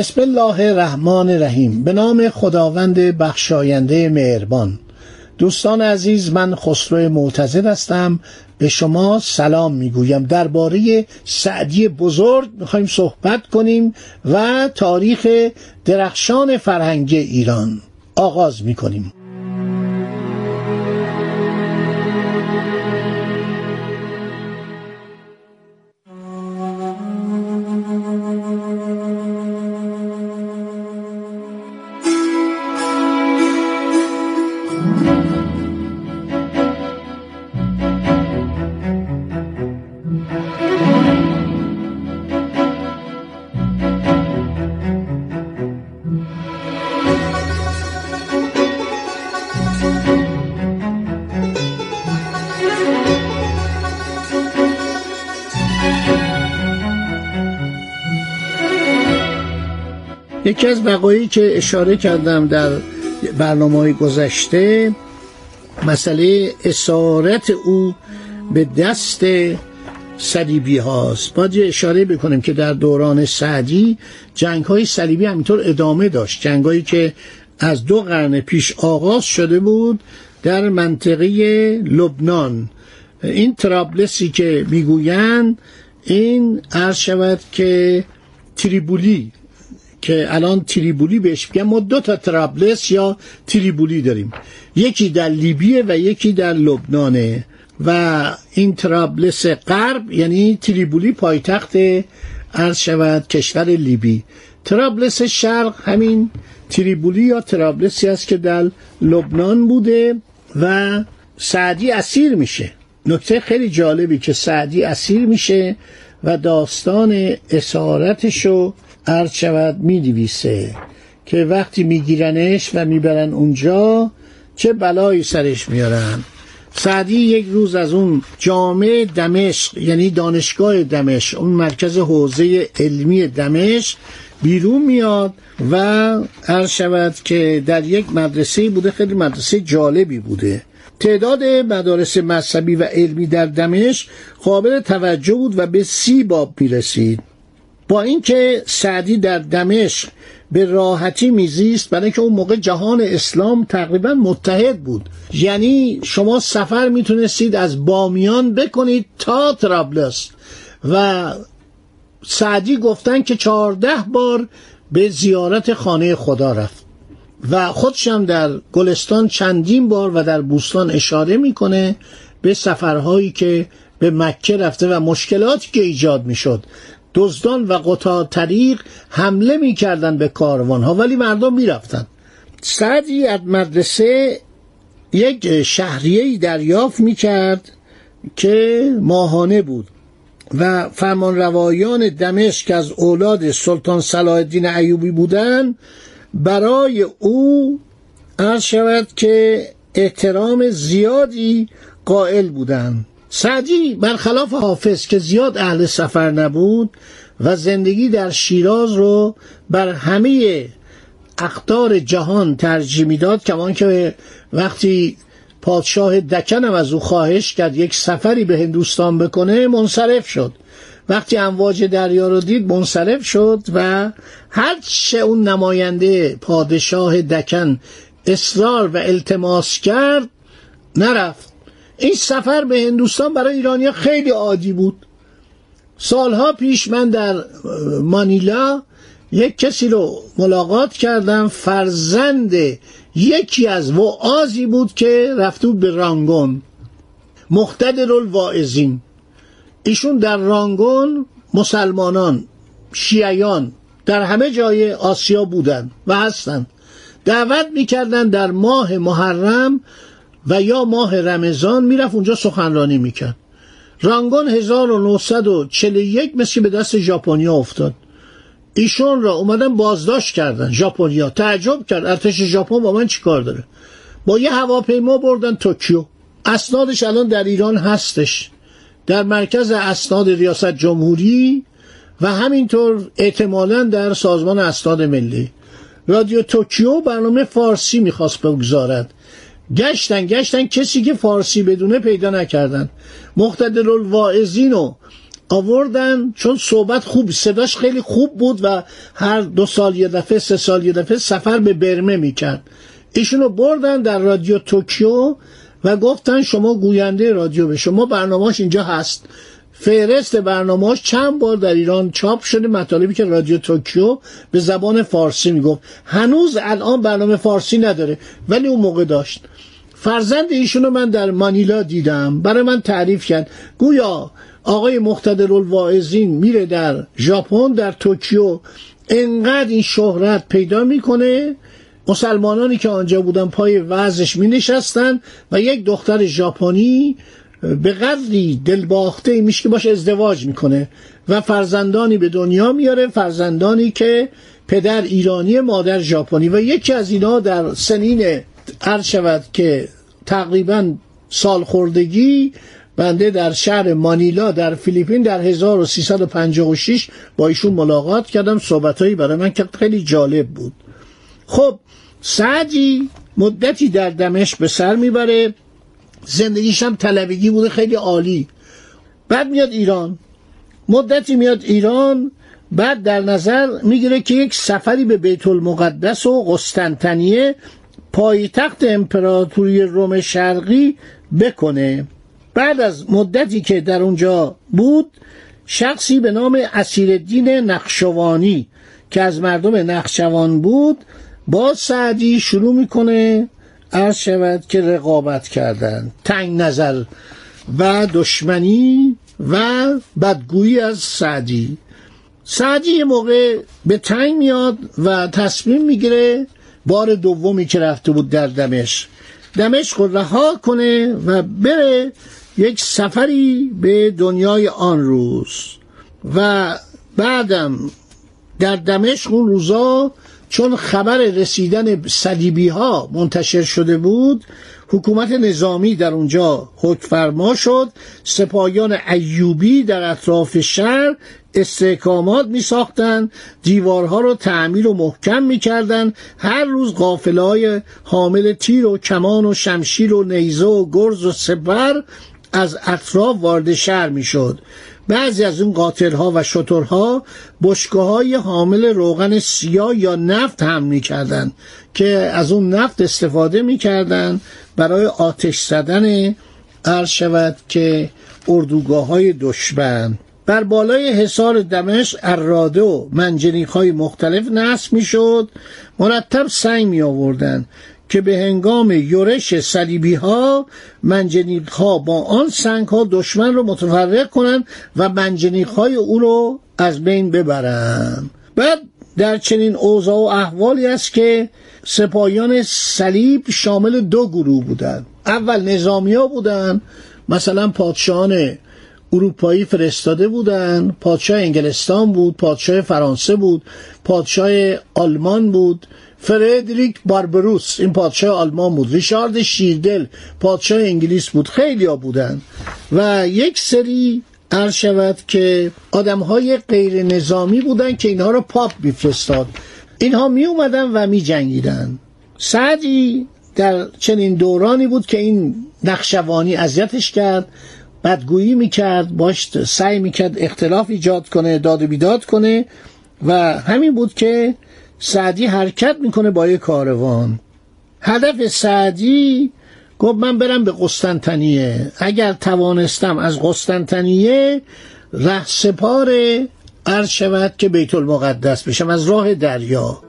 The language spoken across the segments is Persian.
بسم الله الرحمن الرحیم. به نام خداوند بخشاینده مهربان. دوستان عزیز من خسرو معتزد هستم. به شما سلام می‌گویم. درباره سعدی بزرگ می‌خوایم صحبت کنیم و تاریخ درخشان فرهنگی ایران آغاز می‌کنیم. یکی از وقایعی که اشاره کردم در برنامه گذشته مسئله اسارت او به دست صلیبی هاست. باید اشاره بکنیم که در دوران سعدی جنگ های صلیبی همینطور ادامه داشت. جنگ هایی که از دو قرن پیش آغاز شده بود در منطقه لبنان. این ترابلسی که می‌گویند این عرض شود که تریبولی که الان تریبولی بهش میگن ما دو تا ترابلس یا تریبولی داریم. یکی در لیبیه و یکی در لبنانه. و این ترابلس غرب یعنی تریبولی پایتخت عرض شود کشور لیبی. ترابلس شرق همین تریبولی یا ترابلسی است که در لبنان بوده و سعدی اسیر میشه. نکته خیلی جالبی که سعدی اسیر میشه و داستان اسارتشو عرض شود می که وقتی میگیرنش و می‌برن اونجا چه بلایی سرش میارن. سعدی یک روز از اون جامعه دمشق یعنی دانشگاه دمشق اون مرکز حوزه علمی دمشق بیرون میاد و عرض شود که در یک مدرسه بوده خیلی مدرسه جالبی بوده. تعداد مدارس مذهبی و علمی در دمشق قابل توجه بود و به سی باب می‌رسید. با اینکه سعدی در دمشق به راحتی میزیست برای که اون موقع جهان اسلام تقریبا متحد بود. یعنی شما سفر می‌تونستید از بامیان بکنید تا ترابلس و سعدی گفتن که چهارده بار به زیارت خانه خدا رفت. و خودشم در گلستان چندین بار و در بوستان اشاره می‌کنه به سفرهایی که به مکه رفته و مشکلاتی که ایجاد می‌شد. دزدان و قطع طریق حمله می‌کردن به کاروان ها ولی مردم می‌رفتن سعدی از مدرسه یک شهریه دریافت می‌کرد که ماهانه بود و فرمان روایان دمشق از اولاد سلطان صلاح الدین ایوبی بودن برای او عرض شود که احترام زیادی قائل بودند سعدی برخلاف حافظ که زیاد اهل سفر نبود و زندگی در شیراز رو بر همه اختار جهان ترجیح می‌داد کمان که وقتی پادشاه دکن هم از او خواهش کرد یک سفری به هندوستان بکنه منصرف شد. وقتی امواج دریا رو دید منصرف شد و هر چه اون نماینده پادشاه دکن اصرار و التماس کرد نرفت. این سفر به هندوستان برای ایرانیا خیلی عادی بود. سالها پیش من در مانیلا یک کسی رو ملاقات کردم. فرزند یکی از وعازی بود که رفته به رانگون. مختدر الواعظین ایشون در رانگون مسلمانان شیعیان در همه جای آسیا بودن و هستن. دعوت می‌کردن در ماه محرم و یا ماه رمضان می‌رفت اونجا سخنرانی می‌کرد. رانگون 1941 مثل به دست ژاپنیا افتاد. ایشون را اومدن بازداشت کردن ژاپنیا. تعجب کرد ارتش ژاپن با من چیکار داره؟ با یه هواپیما بردن توکیو. اسنادش الان در ایران هستش. در مرکز اسناد ریاست جمهوری و همینطور احتمالا در سازمان اسناد ملی. رادیو توکیو برنامه فارسی می‌خواست بگذارد. گشتن گشتن کسی که فارسی بدونه پیدا نکردن. مختدر الواعظین رو آوردن چون صحبت خوب صداش خیلی خوب بود و هر دو سال یه دفعه سه سال یه دفعه سفر به برمه می‌کرد. ایشونو بردن در رادیو توکیو. و گفتن شما گوینده رادیو به شما برنامهش اینجا هست. فهرست برنامهش چند بار در ایران چاپ شده مطالبی که رادیو توکیو به زبان فارسی می‌گفت. هنوز الان برنامه فارسی نداره ولی اون موقع داشت. فرزند ایشونو من در مانیلا دیدم. برای من تعریف کرد. گویا آقای مختدر الواعظین میره در ژاپن در توکیو. انقدر این شهرت پیدا می‌کنه مسلمانانی که آنجا بودن پای وزش می نشستن و یک دختر ژاپنی به قدری دلباخته میشه که باش ازدواج می‌کنه و فرزندانی به دنیا میاره فرزندانی که پدر ایرانی مادر ژاپنی و یکی از اینا در سنین عرض شود که تقریبا سال خوردگی بنده در شهر مانیلا در فیلیپین در 1356 با ایشون ملاقات کردم. صحبتهایی برای من که خیلی جالب بود. خب سعدی مدتی در دمشق به سر می‌بره. زندگیش هم طلبگی بوده خیلی عالی. بعد میاد ایران. مدتی میاد ایران بعد در نظر می‌گیره که یک سفری به بیت المقدس و قسطنطنیه پایتخت امپراتوری روم شرقی بکنه. بعد از مدتی که در اونجا بود شخصی به نام اسیرالدین نقشوانی که از مردم نقشوان بود با سعدی شروع می‌کنه. عرض شود که رقابت کردن. تنگ نظر و دشمنی و بدگویی از سعدی. سعدی یه موقع به تنگ میاد و تصمیم می‌گیره بار دومی که رفته بود در دمشق. دمشق رو رها کنه و بره یک سفری به دنیای آن روز. و بعدم در دمشق اون روزا چون خبر رسیدن صلیبی ها منتشر شده بود حکومت نظامی در اونجا حکفرما شد سپاهیان ایوبی در اطراف شهر استحکامات می ساختن دیوارها رو تعمیر و محکم می کردن هر روز قافلهای حامل تیر و کمان و شمشیر و نیزه و گرز و سپر از اطراف وارد شهر می شد بعضی از اون قاتلها و شترها بشکه های حامل روغن سیاه یا نفت هم می‌کردن که از اون نفت استفاده می‌کردن برای آتش زدن عرض شود که اردوگاه های دشمن. بر بالای حصار دمشق اراده و منجنیک های مختلف نصب می‌شد مرتب سنگ می آوردن که به هنگام یورش صلیبی ها منجنیق ها با آن سنگ ها دشمن رو متفرق کنند و منجنیق های او رو از بین ببرند بعد در چنین اوضاع و احوالی است که سپاهیان صلیب شامل دو گروه بودند. اول نظامی ها بودن مثلا پادشاهان اروپایی فرستاده بودن پادشاه انگلستان بود پادشاه فرانسه بود پادشاه آلمان بود فردریک باربروس این پادشاه آلمان بود. ریشارد شیردل پادشاه انگلیس بود. خیلی ها بودن. و یک سری عرض شود که آدم های غیر نظامی بودن که اینها رو پاپ میفرستاد. اینها می اومدن و می جنگیدن سعدی در چنین دورانی بود که این نقشوانی اذیتش کرد بدگویی می‌کرد باش سعی می‌کرد اختلاف ایجاد کنه داد و بیداد کنه و همین بود که سعدی حرکت می‌کنه با یه کاروان. هدف سعدی گفت من برم به قسطنطنیه. اگر توانستم از قسطنطنیه ره سپار عرض شود که بیت المقدس بشم از راه دریا.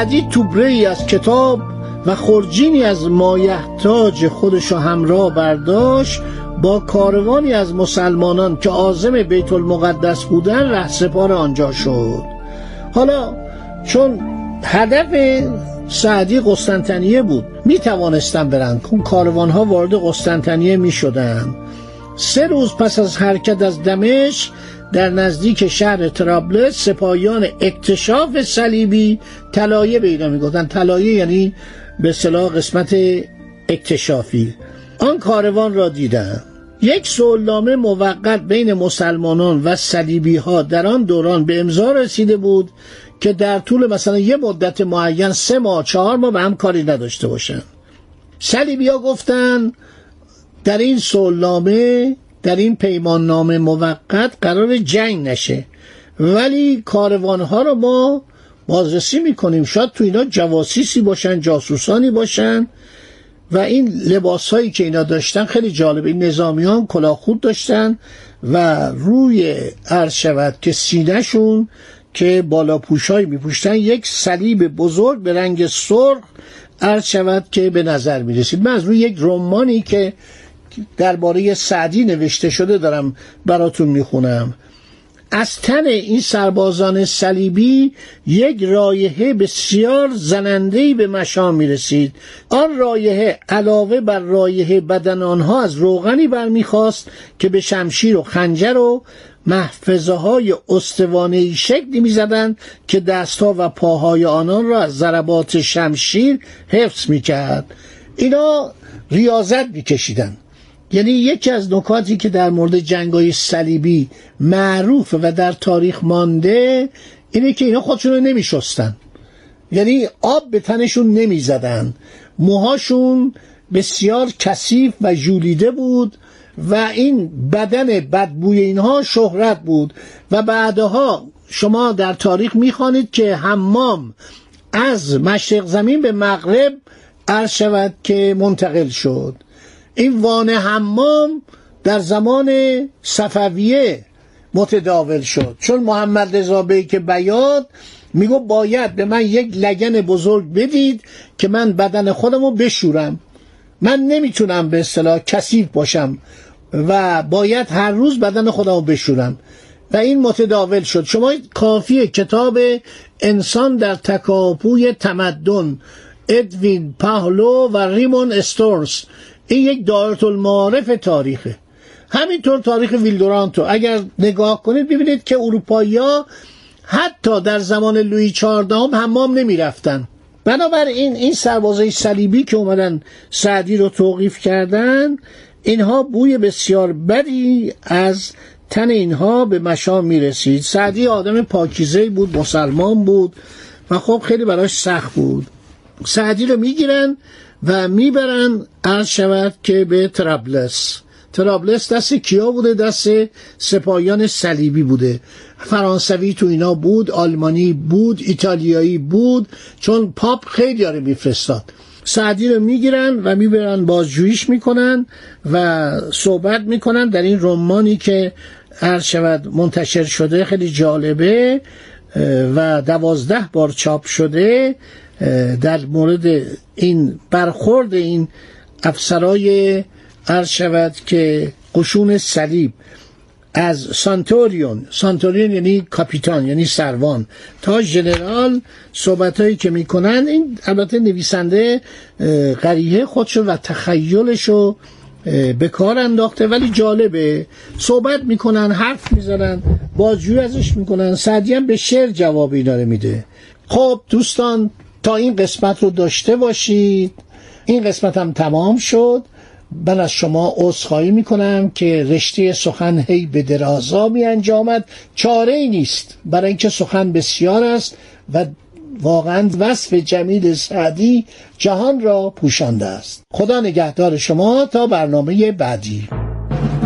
سعدی توبره ای از کتاب و خورجینی از مایحتاج خودشو همراه برداشت با کاروانی از مسلمانان که عازم بیت المقدس بودن رهسپار آنجا شد. حالا چون هدف سعدی قسطنطنیه بود می توانستن برن. اون کاروان ها وارد قسطنطنیه می شدن سه روز پس از حرکت از دمشق در نزدیک شهر ترابلس سپاهیان اکتشاف صلیبی طلایه به اینا می‌گفتن. طلایه یعنی به صلاح قسمت اکتشافی. آن کاروان را دیدن. یک سولنامه موقت بین مسلمانان و صلیبی ها در آن دوران به امضا رسیده بود که در طول مثلا یه مدت معین سه ماه چهار ماه به هم کاری نداشته باشن. صلیبی ها گفتن در این سولنامه در این پیمان نامه موقت قرار جنگ نشه. ولی کاروان ها رو ما بازرسی می‌کنیم. شاید تو اینا جواسیسی باشن جاسوسانی باشن. و این لباس هایی که اینا داشتن خیلی جالب این نظامیان کلاه خود داشتن و روی عرض شود که سینهشون که بالا پوشایی میپوشتن یک صلیب بزرگ به رنگ سرخ عرض شود که به نظر می‌رسید. من از روی یک رمانی که درباره سعدی نوشته شده دارم براتون می‌خونم. از تن این سربازان صلیبی یک رایحه بسیار زنندهی به مشام می رسید آن رایحه علاوه بر رایحه بدن آنها از روغنی برمیخواست که به شمشیر و خنجر و محفظه های استوانه شکلی می زدن که دستها و پاهای آنان را از ضربات شمشیر حفظ می کرد اینا ریاضت می کشیدن یعنی یکی از نکاتی که در مورد جنگای صلیبی معروف و در تاریخ مانده اینه که اینا خودشون رو نمی شستن. یعنی آب به تنشون نمی زدن موهاشون بسیار کثیف و جولیده بود و این بدن بدبوی اینها شهرت بود و بعدها شما در تاریخ می‌خوانید که حمام از مشرق زمین به مغرب عرض شود که منتقل شد این وان حمام در زمان صفویه متداول شد. چون محمد رضا که بیاد میگو باید به من یک لگن بزرگ بدید که من بدن خودم رو بشورم. من نمی‌تونم به اصطلاح کثیف باشم و باید هر روز بدن خودم رو بشورم. و این متداول شد. شما کافی کتاب انسان در تکاپوی تمدن ادوین پاهلو و ریمون استورس این یک دایره المعارف تاریخه. همینطور تاریخ ویلدورانتو. اگر نگاه کنید ببینید که اروپایی ها حتی در زمان لویی چهاردهم حمام نمی رفتن بنابراین این سربازای صلیبی که اومدن سعدی رو توقیف کردن اینها بوی بسیار بدی از تن اینها به مشام می رسید سعدی آدم پاکیزه بود مسلمان بود و خب خیلی براش سخت بود. سعدی رو می‌گیرن و می‌برن عرض شود که به ترابلس ترابلس دست کیا بوده؟ دست سپاهیان صلیبی بوده. فرانسوی تو اینا بود آلمانی بود ایتالیایی بود چون پاپ خیلی داره میفرستاد. سعدی رو می‌گیرن و می‌برن بازجوییش می‌کنن و صحبت می‌کنن در این رمانی که عرض شود منتشر شده خیلی جالبه و دوازده بار چاپ شده در مورد این برخورد این افسرای عرض شود که قشون صلیب از سانتوریون سانتوریون یعنی کاپیتان یعنی سروان. تا ژنرال صحبت هایی که می‌کنن این البته نویسنده قریه خودشو و تخیلشو به کار انداخته. ولی جالبه صحبت می‌کنن حرف می‌زنن بازجوی ازش می‌کنن. سعدی هم به شعر جوابی داره میده. خب دوستان تا این قسمت رو داشته باشید. این قسمت هم تمام شد. من از شما عذرخواهی می‌کنم که رشته سخن هی به درازا می انجامد. چاره ای نیست. برای اینکه سخن بسیار است و واقعا وصف جمیل سعدی جهان را پوشانده است. خدا نگهدار شما تا برنامه بعدی.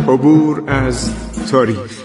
عبور از تاریخ.